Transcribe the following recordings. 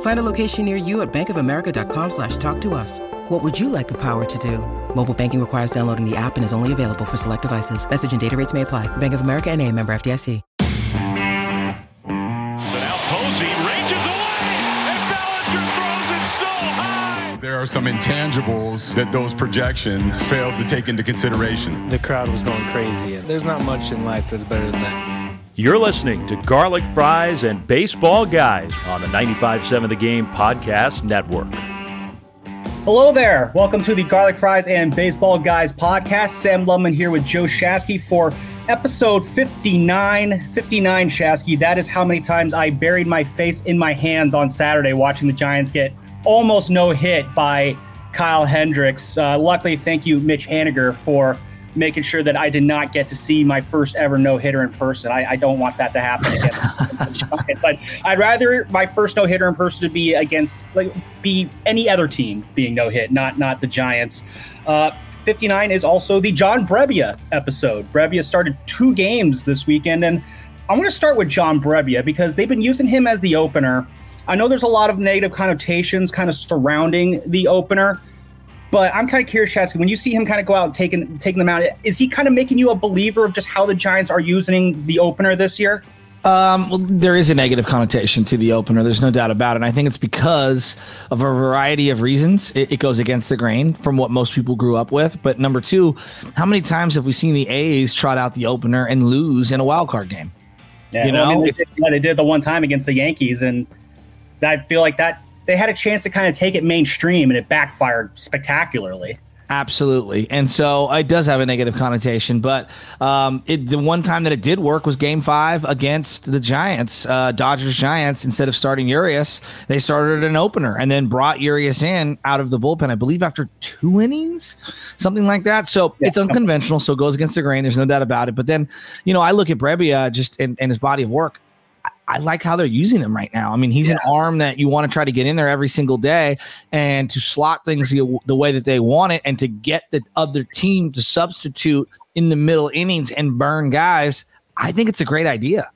Find a location near you at bankofamerica.com slash talk to us. What would you like the power to do? Mobile banking requires downloading the app and is only available for select devices. Message and data rates may apply. Bank of America and a member FDIC. So now Posey ranges away, and Bellinger throws it so high. There are some intangibles that those projections failed to take into consideration. The crowd was going crazy. There's not much in life that's better than that. You're listening to Garlic Fries and Baseball Guys on the 95.7 The Game Podcast Network. Hello there. Welcome to the Garlic Fries and Baseball Guys podcast. Sam Lubman here with Joe Shasky for episode 59. 59, Shasky. That is how many times I buried my face in my hands on Saturday watching the Giants get almost no hit by Kyle Hendricks. Uh, luckily, thank you, Mitch Haniger, for making sure that I did not get to see my first ever no hitter in person. I, I, don't want that to happen again. I'd, I'd, rather my first no hitter in person to be against like be any other team being no hit, not not the Giants. Uh, 59 is also the John Brebbia episode. Brebbia started two games this weekend, and I'm going to start with John Brebbia because they've been using him as the opener. I know there's a lot of negative connotations kind of surrounding the opener. But I'm kind of curious, Shasky, when you see him kind of go out and taking taking them out, is he kind of making you a believer of just how the Giants are using the opener this year? Um, well, there is a negative connotation to the opener. There's no doubt about it. And I think it's because of a variety of reasons. It, it, goes against the grain from what most people grew up with. But number two, how many times have we seen the A's trot out the opener and lose in a wild card game? Yeah, you know, I mean, they, did, they did the one time against the Yankees, and I feel like that they had a chance to kind of take it mainstream and it backfired spectacularly. Absolutely, and so it does have a negative connotation. But um, it, the one time that it did work was Game Five against the Giants, uh, Dodgers Giants. Instead of starting Urias, they started an opener and then brought Urias in out of the bullpen. I believe after two innings, something like that. So yeah. it's unconventional. So it goes against the grain. There's no doubt about it. But then, you know, I look at Brebbia just in, in his body of work. I like how they're using him right now. I mean, he's yeah. an arm that you want to try to get in there every single day and to slot things the, the, way that they want it and to get the other team to substitute in the middle innings and burn guys. I think it's a great idea.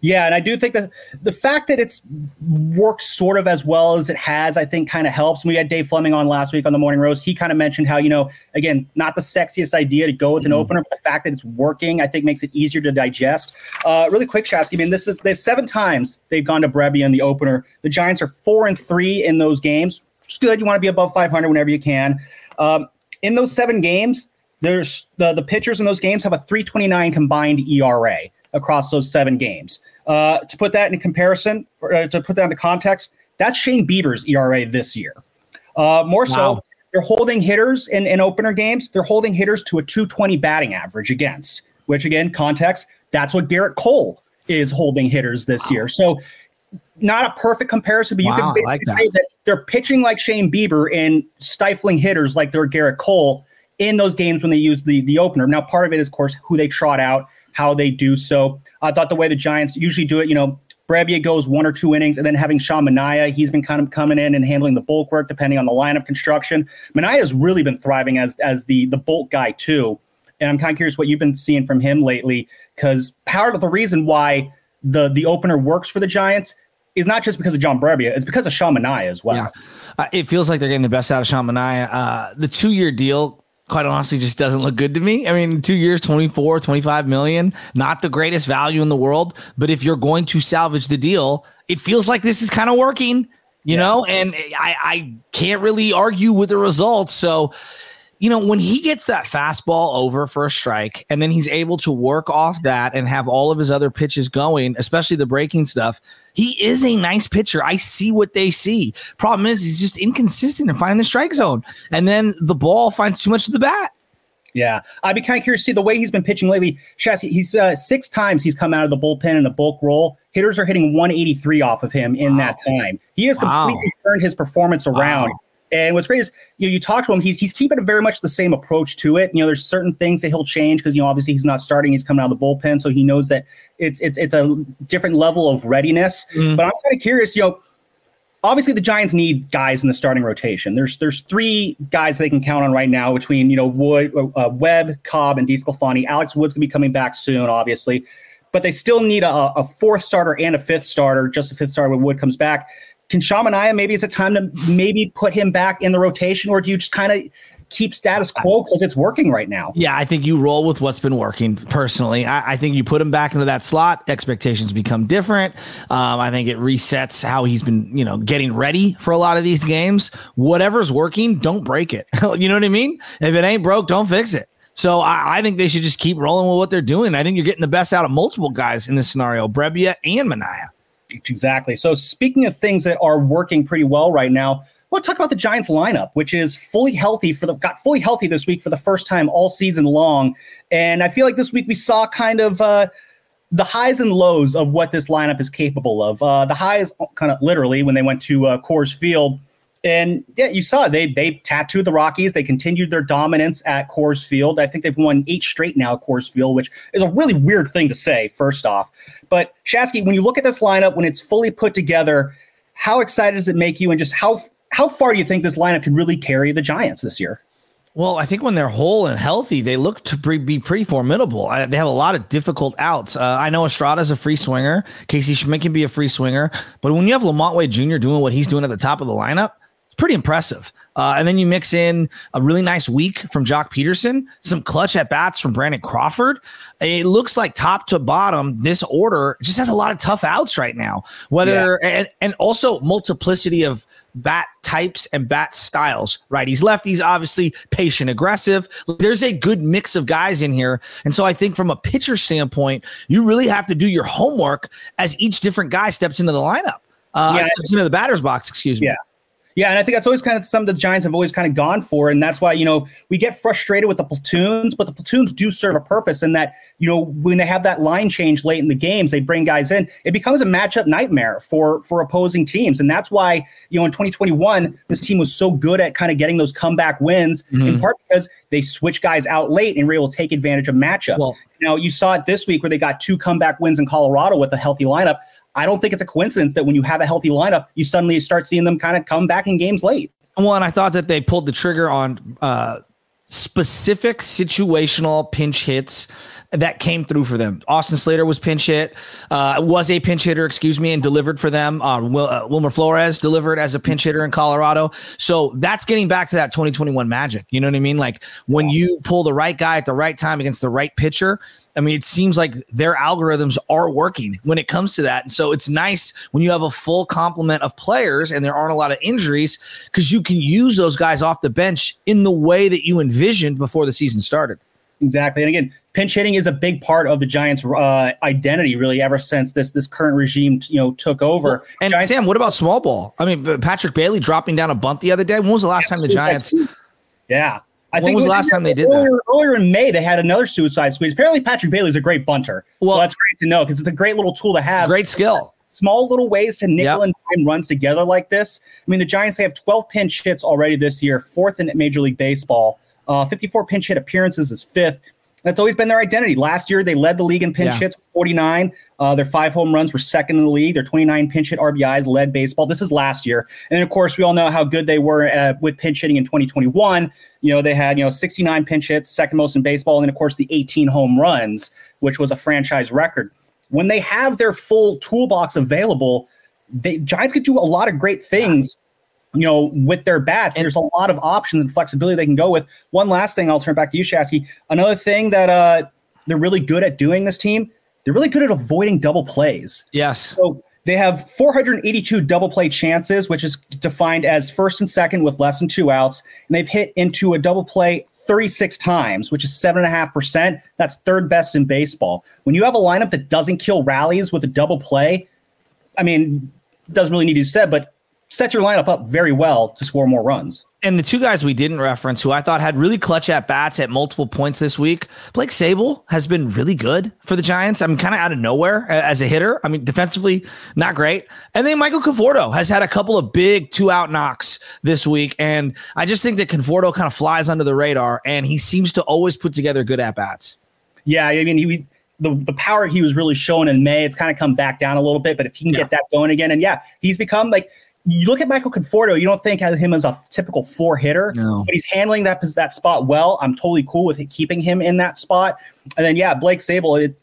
Yeah, and I do think that the fact that it's worked sort of as well as it has, I think, kind of helps. We had Dave Fleming on last week on the Morning Roast. He kind of mentioned how, you know, again, not the sexiest idea to go with an mm. opener, but the fact that it's working, I think, makes it easier to digest. Uh, really quick, Shasky, I mean, this is there's seven times they've gone to Brebbia in the opener. The Giants are four and three in those games. It's good. You want to be above 500 whenever you can. Um, in those seven games, there's the, the pitchers in those games have a 329 combined ERA across those seven games. Uh, to put that in comparison, or uh, to put that into context, that's Shane Bieber's ERA this year. Uh, more wow. so, they're holding hitters in, in opener games. They're holding hitters to a 220 batting average against, which again, context, that's what Gerrit Cole is holding hitters this wow. year. So, not a perfect comparison, but you wow, can basically like that. say that they're pitching like Shane Bieber and stifling hitters like they're Gerrit Cole in those games when they use the the opener. Now, part of it is, of course, who they trot out how they do so. I thought the way the Giants usually do it, you know, Brebbia goes one or two innings, and then having Sean Manaea, he's been kind of coming in and handling the bulk work depending on the lineup construction. Manaea has really been thriving as as the the bulk guy too, and I'm kind of curious what you've been seeing from him lately because part of the reason why the the opener works for the Giants is not just because of John Brebbia, it's because of Sean Manaea as well. Yeah. Uh, it feels like they're getting the best out of Sean Manaea. Uh, the two year deal quite honestly just doesn't look good to me. I mean, two years, 24, 25 million, not the greatest value in the world. But if you're going to salvage the deal, it feels like this is kind of working, you yeah. know, and I, I can't really argue with the results. So you know, when he gets that fastball over for a strike and then he's able to work off that and have all of his other pitches going, especially the breaking stuff, he is a nice pitcher. I see what they see. Problem is, he's just inconsistent in finding the strike zone. And then the ball finds too much of the bat. Yeah, I'd be kind of curious to see the way he's been pitching lately. Shasky, he's uh, six times he's come out of the bullpen in a bulk role. Hitters are hitting 183 off of him in wow. that time. He has wow. completely turned his performance around. Wow. And what's great is you know you talk to him, he's he's keeping very much the same approach to it. You know, there's certain things that he'll change because you know obviously he's not starting, he's coming out of the bullpen, so he knows that it's it's it's a different level of readiness. Mm. But I'm kind of curious, you know obviously the Giants need guys in the starting rotation. There's there's three guys they can count on right now between you know Wood, uh, Webb, Cobb, and DeSclafani. Alex Wood's gonna be coming back soon, obviously, but they still need a, a fourth starter and a fifth starter, just a fifth starter when Wood comes back. Can Sean Manaea maybe it's a time to maybe put him back in the rotation, or do you just kind of keep status quo because it's working right now. Yeah, I think you roll with what's been working personally. I, I think you put him back into that slot, expectations become different. Um, I think it resets how he's been, you know, getting ready for a lot of these games. Whatever's working, don't break it. you know what I mean? If it ain't broke, don't fix it. So I, I, think they should just keep rolling with what they're doing. I think you're getting the best out of multiple guys in this scenario, Brebbia and Manaea. Exactly. So speaking of things that are working pretty well right now, well, talk about the Giants lineup, which is fully healthy for the got fully healthy this week for the first time all season long. And I feel like this week we saw kind of uh, the highs and lows of what this lineup is capable of. Uh, the highs, kind of literally, when they went to uh, Coors Field, and yeah, you saw it. they they tattooed the Rockies. They continued their dominance at Coors Field. I think they've won eight straight now at Coors Field, which is a really weird thing to say. First off, but Shasky, when you look at this lineup when it's fully put together, how excited does it make you, and just how how far do you think this lineup can really carry the Giants this year? Well, I think when they're whole and healthy, they look to pre- be pretty formidable. I, they have a lot of difficult outs. Uh, I know Estrada's a free swinger. Casey Schmitt can be a free swinger. But when you have LaMonte Wade Jr. doing what he's doing at the top of the lineup, pretty impressive. Uh, and then you mix in a really nice week from Joc Pederson, some clutch at bats from Brandon Crawford. It looks like top to bottom, this order just has a lot of tough outs right now. Whether yeah. and, and also multiplicity of bat types and bat styles. Right, he's Righties, lefties, obviously patient, aggressive. There's a good mix of guys in here, and so I think from a pitcher standpoint, you really have to do your homework as each different guy steps into the lineup. Uh, yeah. steps into the batter's box. Excuse me. Yeah. Yeah, and I think that's always kind of some of the Giants have always kind of gone for, and that's why you know we get frustrated with the platoons, but the platoons do serve a purpose in that you know when they have that line change late in the games, they bring guys in. It becomes a matchup nightmare for for opposing teams, and that's why you know in 2021 this team was so good at kind of getting those comeback wins, mm-hmm. in part because they switch guys out late and were able to take advantage of matchups. Well, now you saw it this week where they got two comeback wins in Colorado with a healthy lineup. I don't think it's a coincidence that when you have a healthy lineup, you suddenly start seeing them kind of come back in games late. Well, and I thought that they pulled the trigger on uh, specific situational pinch hits that came through for them. Austin Slater was pinch hit, uh, was a pinch hitter, excuse me, and delivered for them. Uh, Wil- uh, Wilmer Flores delivered as a pinch hitter in Colorado. So that's getting back to that 2021 magic. You know what I mean? Like when you pull the right guy at the right time against the right pitcher. I mean, it seems like their algorithms are working when it comes to that. And so it's nice when you have a full complement of players and there aren't a lot of injuries because you can use those guys off the bench in the way that you envisioned before the season started. Exactly. And again, pinch hitting is a big part of the Giants' uh, identity, really, ever since this this current regime, you know, took over. Well, and Giants- Sam, what about small ball? I mean, Patrick Bailey dropping down a bunt the other day. When was the last time the Giants? Yeah. I when think was the last time they did earlier, that? Earlier in May, they had another suicide squeeze. Apparently, Patrick Bailey's a great bunter. Well, so that's great to know because it's a great little tool to have. Great skill. Small little ways to nickel yep. and dime runs together like this. I mean, the Giants they have 12 pinch hits already this year, fourth in Major League Baseball. Uh, 54 pinch hit appearances is fifth. That's always been their identity. Last year, they led the league in pinch yeah. hits with 49. Uh, their five home runs were second in the league. Their 29 pinch hit RBIs led baseball. This is last year. And of course, we all know how good they were uh, with pinch hitting in 2021. You know, they had, you know, 69 pinch hits, second most in baseball. And then, of course, the 18 home runs, which was a franchise record. When they have their full toolbox available, the Giants could do a lot of great things you know, with their bats. And there's a lot of options and flexibility they can go with. One last thing, I'll turn back to you, Shasky. Another thing that uh, they're really good at doing this team, they're really good at avoiding double plays. Yes. So They have 482 double play chances, which is defined as first and second with less than two outs. And they've hit into a double play 36 times, which is 7.5%. That's third best in baseball. When you have a lineup that doesn't kill rallies with a double play, I mean, doesn't really need to be said, but sets your lineup up very well to score more runs. And the two guys we didn't reference, who I thought had really clutch at bats at multiple points this week, Blake Sabol has been really good for the Giants. I mean, kind of out of nowhere as a hitter. I mean, defensively, not great. And then Michael Conforto has had a couple of big two out knocks this week. And I just think that Conforto kind of flies under the radar and he seems to always put together good at bats. Yeah. I mean, he, the, the power he was really showing in May, it's kind of come back down a little bit, but if he can yeah. get that going again, and yeah, he's become like you look at Michael Conforto, you don't think of him as a typical four hitter, no. but he's handling that that spot well. I'm totally cool with keeping him in that spot. And then yeah, Blake Sabol, it,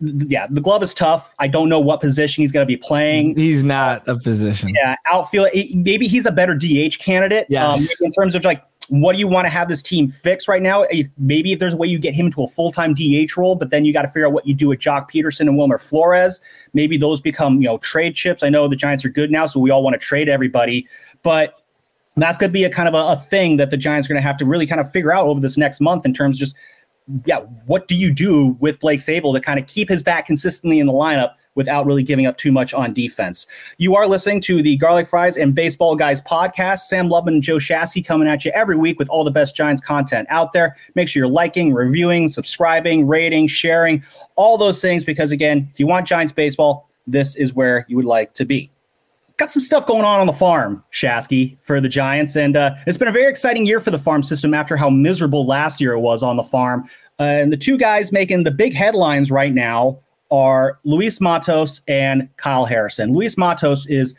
yeah, the glove is tough. I don't know what position he's going to be playing. He's not a position. Yeah, outfield. Maybe he's a better DH candidate. Yes. Um, in terms of like what do you want to have this team fix right now? If maybe if there's a way you get him into a full time DH role, but then you got to figure out what you do with Joc Pederson and Wilmer Flores. Maybe those become you know trade chips. I know the Giants are good now, so we all want to trade everybody, but that's going to be a kind of a, a thing that the Giants are going to have to really kind of figure out over this next month in terms of just yeah, what do you do with Blake Sabol to kind of keep his bat consistently in the lineup? Without really giving up too much on defense. You are listening to the Garlic Fries and Baseball Guys podcast. Sam Lubman and Joe Shasky coming at you every week with all the best Giants content out there. Make sure you're liking, reviewing, subscribing, rating, sharing, all those things, because again, if you want Giants baseball, this is where you would like to be. Got some stuff going on on the farm, Shasky, for the Giants. And uh, it's been a very exciting year for the farm system after how miserable last year it was on the farm. Uh, and the two guys making the big headlines right now are Luis Matos and Kyle Harrison. Luis Matos is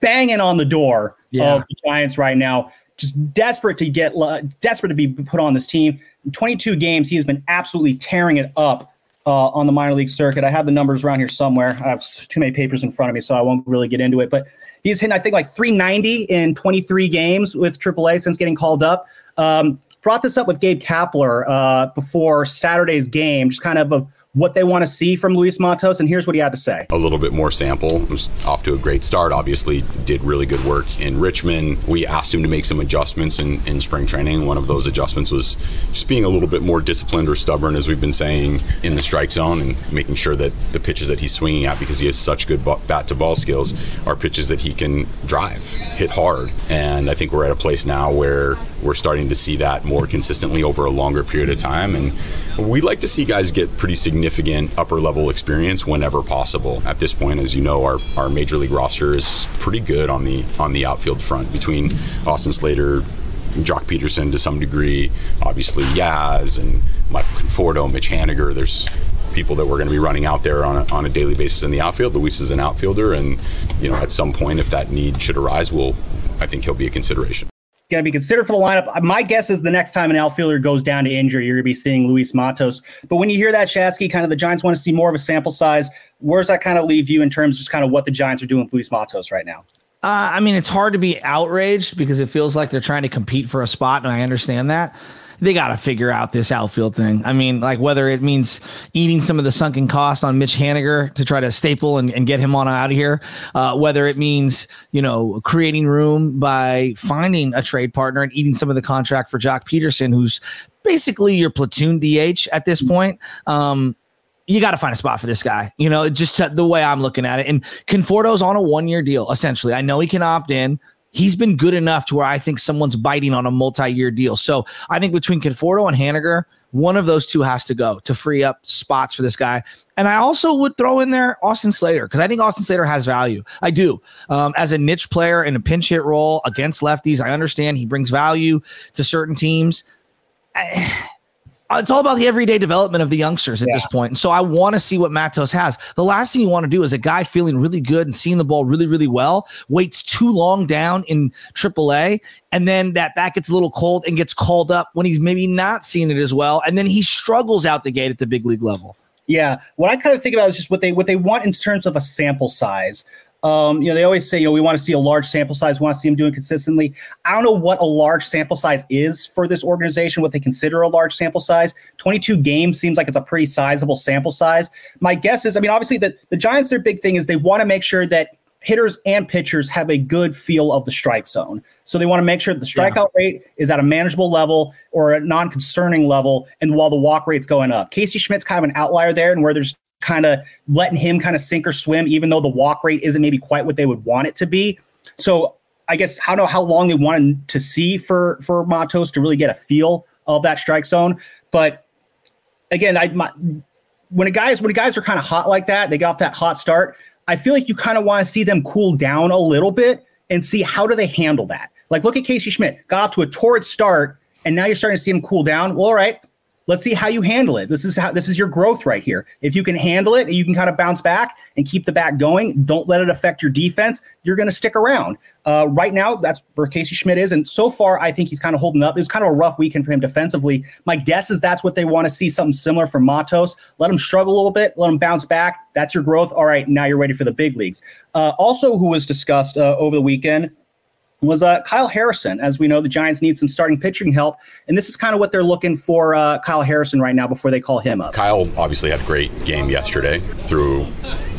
banging on the door yeah. of the Giants right now, just desperate to get desperate to be put on this team. In 22 games, he has been absolutely tearing it up uh, on the minor league circuit. I have the numbers around here somewhere. I have too many papers in front of me, so I won't really get into it. But he's hitting, I think, like 390 in 23 games with AAA since getting called up. Um, brought this up with Gabe Kapler uh, before Saturday's game, just kind of a what they want to see from Luis Matos, and here's what he had to say. A little bit more sample. Was off to a great start. Obviously, did really good work in Richmond. We asked him to make some adjustments in, in spring training. One of those adjustments was just being a little bit more disciplined or stubborn, as we've been saying, in the strike zone and making sure that the pitches that he's swinging at, because he has such good bat to ball skills, are pitches that he can drive, hit hard. And I think we're at a place now where we're starting to see that more consistently over a longer period of time. And we like to see guys get pretty significant upper level experience whenever possible. At this point, as you know, our, our major league roster is pretty good on the on the outfield front between Austin Slater, Joc Pederson to some degree, obviously Yaz and Michael Conforto, Mitch Haniger. There's people that we're going to be running out there on a, on a daily basis in the outfield. Luis is an outfielder, and you know at some point, if that need should arise, we'll I think he'll be a consideration going to be considered for the lineup. My guess is the next time an outfielder goes down to injury, you're going to be seeing Luis Matos. But when you hear that, Shasky, kind of the Giants want to see more of a sample size. Where's that kind of leave you in terms of just kind of what the Giants are doing with Luis Matos right now? Uh, I mean, it's hard to be outraged because it feels like they're trying to compete for a spot, and I understand that they got to figure out this outfield thing. I mean, like whether it means eating some of the sunken cost on Mitch Haniger to try to staple and, and get him on out of here, uh, whether it means, you know, creating room by finding a trade partner and eating some of the contract for Joc Pederson, who's basically your platoon DH at this point. Um, you got to find a spot for this guy. You know, just the way I'm looking at it. And Conforto's on a one year deal, essentially. I know he can opt in he's been good enough to where I think someone's biting on a multi-year deal. So I think between Conforto and Haniger, one of those two has to go to free up spots for this guy. And I also would throw in there Austin Slater because I think Austin Slater has value. I do. Um, as a niche player in a pinch hit role against lefties, I understand he brings value to certain teams. I, it's all about the everyday development of the youngsters at yeah. this point. And so I want to see what Matos has. The last thing you want to do is a guy feeling really good and seeing the ball really, really well, waits too long down in AAA, and then that back gets a little cold and gets called up when he's maybe not seeing it as well. And then he struggles out the gate at the big league level. Yeah. What I kind of think about is just what they what they want in terms of a sample size. Um, you know, they always say, you know, we want to see a large sample size, we want to see them doing consistently. I don't know what a large sample size is for this organization, what they consider a large sample size. 22 games seems like it's a pretty sizable sample size. My guess is, I mean, obviously the, the Giants, their big thing is they want to make sure that hitters and pitchers have a good feel of the strike zone. So they want to make sure the strikeout yeah. rate is at a manageable level or a non-concerning level, and while the walk rate's going up. Casey Schmitt's kind of an outlier there, and where there's kind of letting him kind of sink or swim, even though the walk rate isn't maybe quite what they would want it to be. So I guess I don't know how long they wanted to see for for Matos to really get a feel of that strike zone, but again, I my, when a guys when a guys are kind of hot like that, they get off that hot start. I feel like you kind of want to see them cool down a little bit and see how do they handle that. Like look at Casey Schmitt, got off to a torrid start, and now you're starting to see him cool down. Well, all right, let's see how you handle it. This is how this is your growth right here. If you can handle it and you can kind of bounce back and keep the back going, don't let it affect your defense. You're going to stick around. Uh, right now, that's where Casey Schmitt is, and so far, I think he's kind of holding up. It was kind of a rough weekend for him defensively. My guess is that's what they want to see something similar from Matos. Let him struggle a little bit, let him bounce back. That's your growth. All right, now you're ready for the big leagues. Uh, also, who was discussed uh, over the weekend was uh, Kyle Harrison. As we know, the Giants need some starting pitching help, and this is kind of what they're looking for uh, Kyle Harrison right now before they call him up. Kyle obviously had a great game yesterday, threw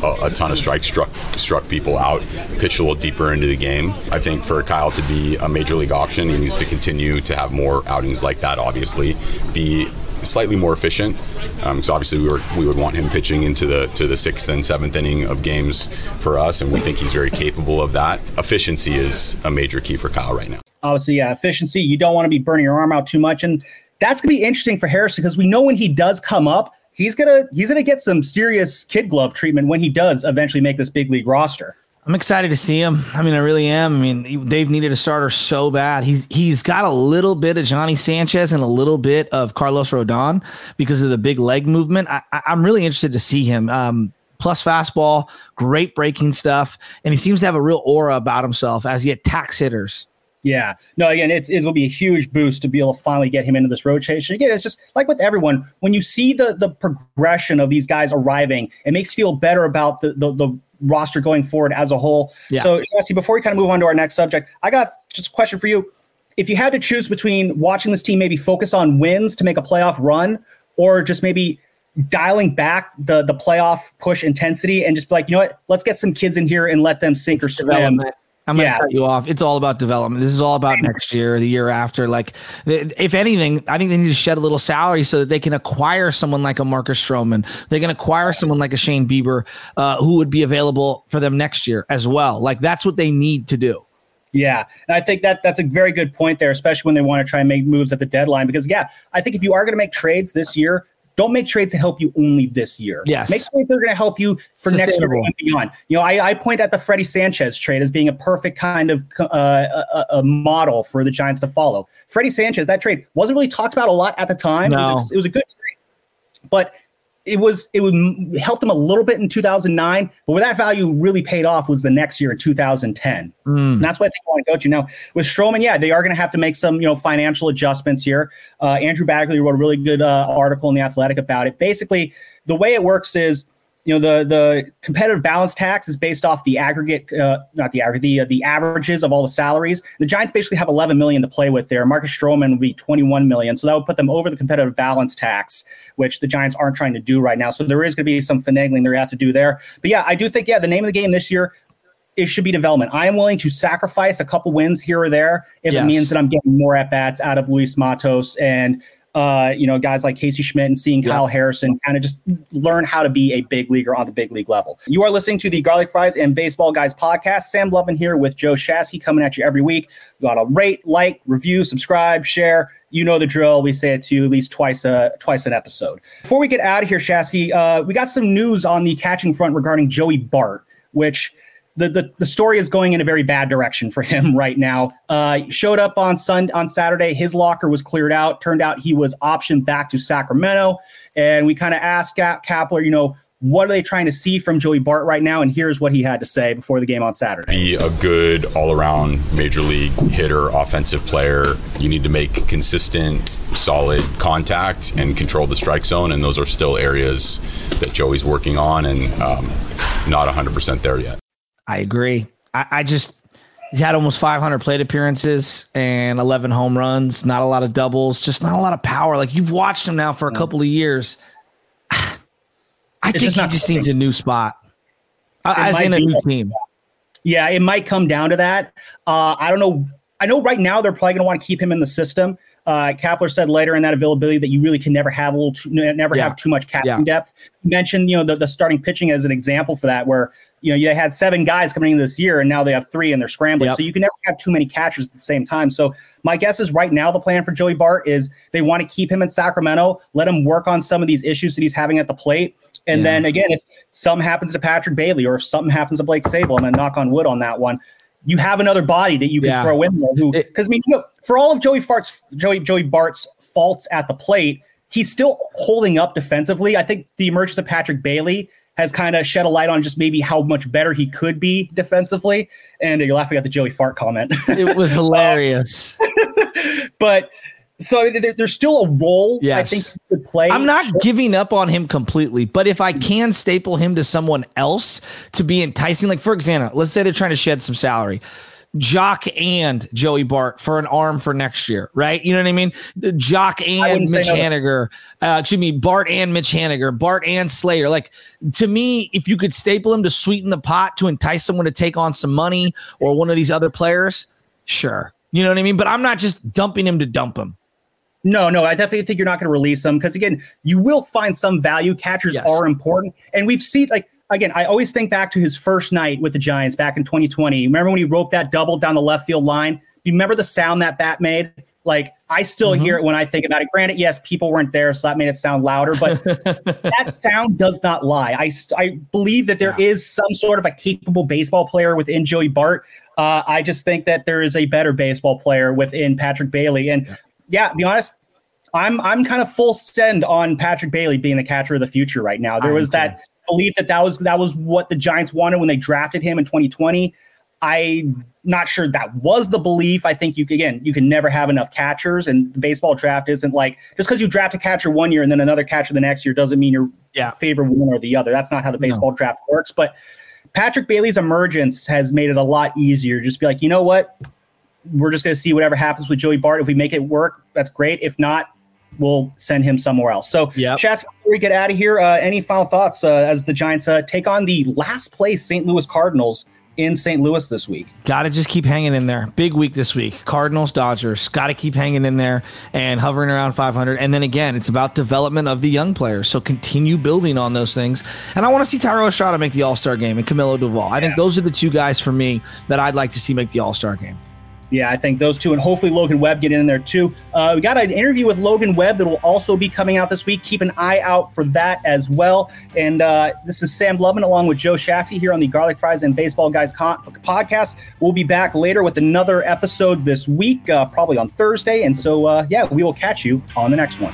a, a, ton of strikes, struck struck people out, pitched a little deeper into the game. I think for Kyle to be a major league option, he needs to continue to have more outings like that. Obviously, be slightly more efficient. Um, so obviously we were we would want him pitching into the to the sixth and seventh inning of games for us, and we think he's very capable of that. Efficiency is a major key for Kyle right now. Obviously, yeah, efficiency. You don't want to be burning your arm out too much, and that's going to be interesting for Harrison because we know when he does come up, he's gonna he's gonna get some serious kid glove treatment when he does eventually make this big league roster. I'm excited to see him. I mean, I really am. I mean, Dave needed a starter so bad. He's he's got a little bit of Johnny Sanchez and a little bit of Carlos Rodon because of the big leg movement. I, am really interested to see him. Um, plus fastball, great breaking stuff, and he seems to have a real aura about himself as he attacks hitters. Yeah. No, again, it's it will be a huge boost to be able to finally get him into this rotation. Again, it's just like with everyone, when you see the the progression of these guys arriving, it makes you feel better about the the, the roster going forward as a whole. Yeah. So, Jesse, before we kind of move on to our next subject, I got just a question for you. If you had to choose between watching this team maybe focus on wins to make a playoff run, or just maybe dialing back the the playoff push intensity and just be like, you know what, let's get some kids in here and let them sink or swim. I'm going to yeah. cut you off. It's all about development. This is all about next year, the year after. Like, if anything, I think they need to shed a little salary so that they can acquire someone like a Marcus Stroman. They can acquire someone like a Shane Bieber, uh, who would be available for them next year as well. Like, that's what they need to do. Yeah, and I think that that's a very good point there, especially when they want to try and make moves at the deadline. Because yeah, I think if you are going to make trades this year, don't make trades to help you only this year. Yes. Make trades that are going to help you for next year and beyond. You know, I, I point at the Freddie Sanchez trade as being a perfect kind of uh, a, a, model for the Giants to follow. Freddie Sanchez, that trade wasn't really talked about a lot at the time. No. It, was a, it was a good trade, but it was it would help them a little bit in 2009, but where that value really paid off was the next year in 2010. Mm. And that's what I think I want to go to now with Stroman. Yeah, they are going to have to make some you know financial adjustments here. Uh, Andrew Baggarly wrote a really good uh, article in the Athletic about it. Basically, the way it works is you know the the competitive balance tax is based off the aggregate uh, not the aggregate the, uh, the averages of all the salaries. The giants basically have 11 million to play with there. Marcus stroman would be 21 million. So that would put them over the competitive balance tax which the giants aren't trying to do right now. So there is going to be some finagling they have to do there. But yeah i do think yeah the name of the game this year it should be development. I am willing to sacrifice a couple wins here or there if yes. it means that I'm getting more at bats out of Luis Matos and uh, you know, guys like Casey Schmitt and seeing Kyle Harrison kind of just learn how to be a big leaguer on the big league level. You are listening to the Garlic Fries and Baseball Guys podcast. Sam Lubman here with Joe Shasky coming at you every week. You got to rate, like, review, subscribe, share. You know the drill. We say it to you at least twice a twice an episode. Before we get out of here, Shasky, uh, we got some news on the catching front regarding Joey Bart, which the, the, the story is going in a very bad direction for him right now. Uh, showed up on Sun on Saturday. His locker was cleared out. Turned out he was optioned back to Sacramento. And we kind of asked Kapler, you know, what are they trying to see from Joey Bart right now? And here's what he had to say before the game on Saturday. Be a good all around major league hitter, offensive player. You need to make consistent, solid contact and control the strike zone. And those are still areas that Joey's working on and um, not 100% there yet. I agree. I, I just he's had almost 500 plate appearances and 11 home runs. Not a lot of doubles. Just not a lot of power. Like you've watched him now for a couple of years. I It's think just he just needs a new spot, uh, as in a new team. Yeah, it might come down to that. Uh, I don't know. I know right now they're probably going to want to keep him in the system. Uh, Kapler said later in that availability that you really can never have a little, too, never Yeah. have too much catching Yeah. depth. You mentioned, you know, the, the starting pitching as an example for that, where you know you had seven guys coming in this year, and now they have three, and they're scrambling. Yep. So you can never have too many catchers at the same time. So my guess is right now the plan for Joey Bart is they want to keep him in Sacramento, let him work on some of these issues that he's having at the plate, and Yeah. then again, if something happens to Patrick Bailey or if something happens to Blake Sabol, I'm gonna knock on wood on that one. You have another body that you can Yeah. throw in there. Who, because I mean, you know, for all of Joey Fart's Joey Joey Bart's faults at the plate, he's still holding up defensively. I think the emergence of Patrick Bailey has kind of shed a light on just maybe how much better he could be defensively. And you're laughing at the Joey Fart comment. It was um, hilarious. but so there, there's still a role I think he could play. I'm not giving up on him completely, but if I can staple him to someone else to be enticing, like for example, let's say they're trying to shed some salary. Joc and Joey Bart for an arm for next year, right? You know what I mean? Joc and Mitch no. Haniger, uh, excuse me, Bart and Mitch Haniger, Bart and Slater. Like to me, if you could staple him to sweeten the pot to entice someone to take on some money or one of these other players, sure. You know what I mean? But I'm not just dumping him to dump him. No, no, I definitely think you're not going to release them because again, you will find some value. Catchers Yes. are important, and we've seen like again. I always think back to his first night with the Giants back in 2020. Remember when he roped that double down the left field line? You remember the sound that bat made? Like I still Mm-hmm. hear it when I think about it. Granted, yes, people weren't there, so that made it sound louder, but that sound does not lie. I I believe that there is some sort of a capable baseball player within Joey Bart. Uh, I just think that there is a better baseball player within Patrick Bailey, and yeah, to be honest, I'm I'm kind of full send on Patrick Bailey being the catcher of the future right now. There was that belief that that was that was what the Giants wanted when they drafted him in 2020. I'm not sure that was the belief. I think you again you can never have enough catchers, and the baseball draft isn't like just because you draft a catcher one year and then another catcher the next year doesn't mean you're Yeah. favor one or the other. That's not how the baseball draft works. But Patrick Bailey's emergence has made it a lot easier. Just be like, you know what? We're just going to see whatever happens with Joey Bart. If we make it work, that's great. If not, we'll send him somewhere else. So, Yep. Chas, before we get out of here, uh, any final thoughts uh, as the Giants uh, take on the last place St. Louis Cardinals in St. Louis this week? Got to just keep hanging in there. Big week this week. Cardinals, Dodgers. Got to keep hanging in there and hovering around 500. And then again, it's about development of the young players. So continue building on those things. And I want to see Thairo Estrada make the All Star game and Camilo Doval. I think those are the two guys for me that I'd like to see make the All Star game. Yeah, I think those two, and hopefully Logan Webb get in there too. Uh, we got an interview with Logan Webb that will also be coming out this week. Keep an eye out for that as well. And uh, this is Sam Lubman along with Joe Shasky here on the Garlic Fries and Baseball Guys con- podcast. We'll be back later with another episode this week, uh, probably on Thursday. And so, uh, yeah, we will catch you on the next one.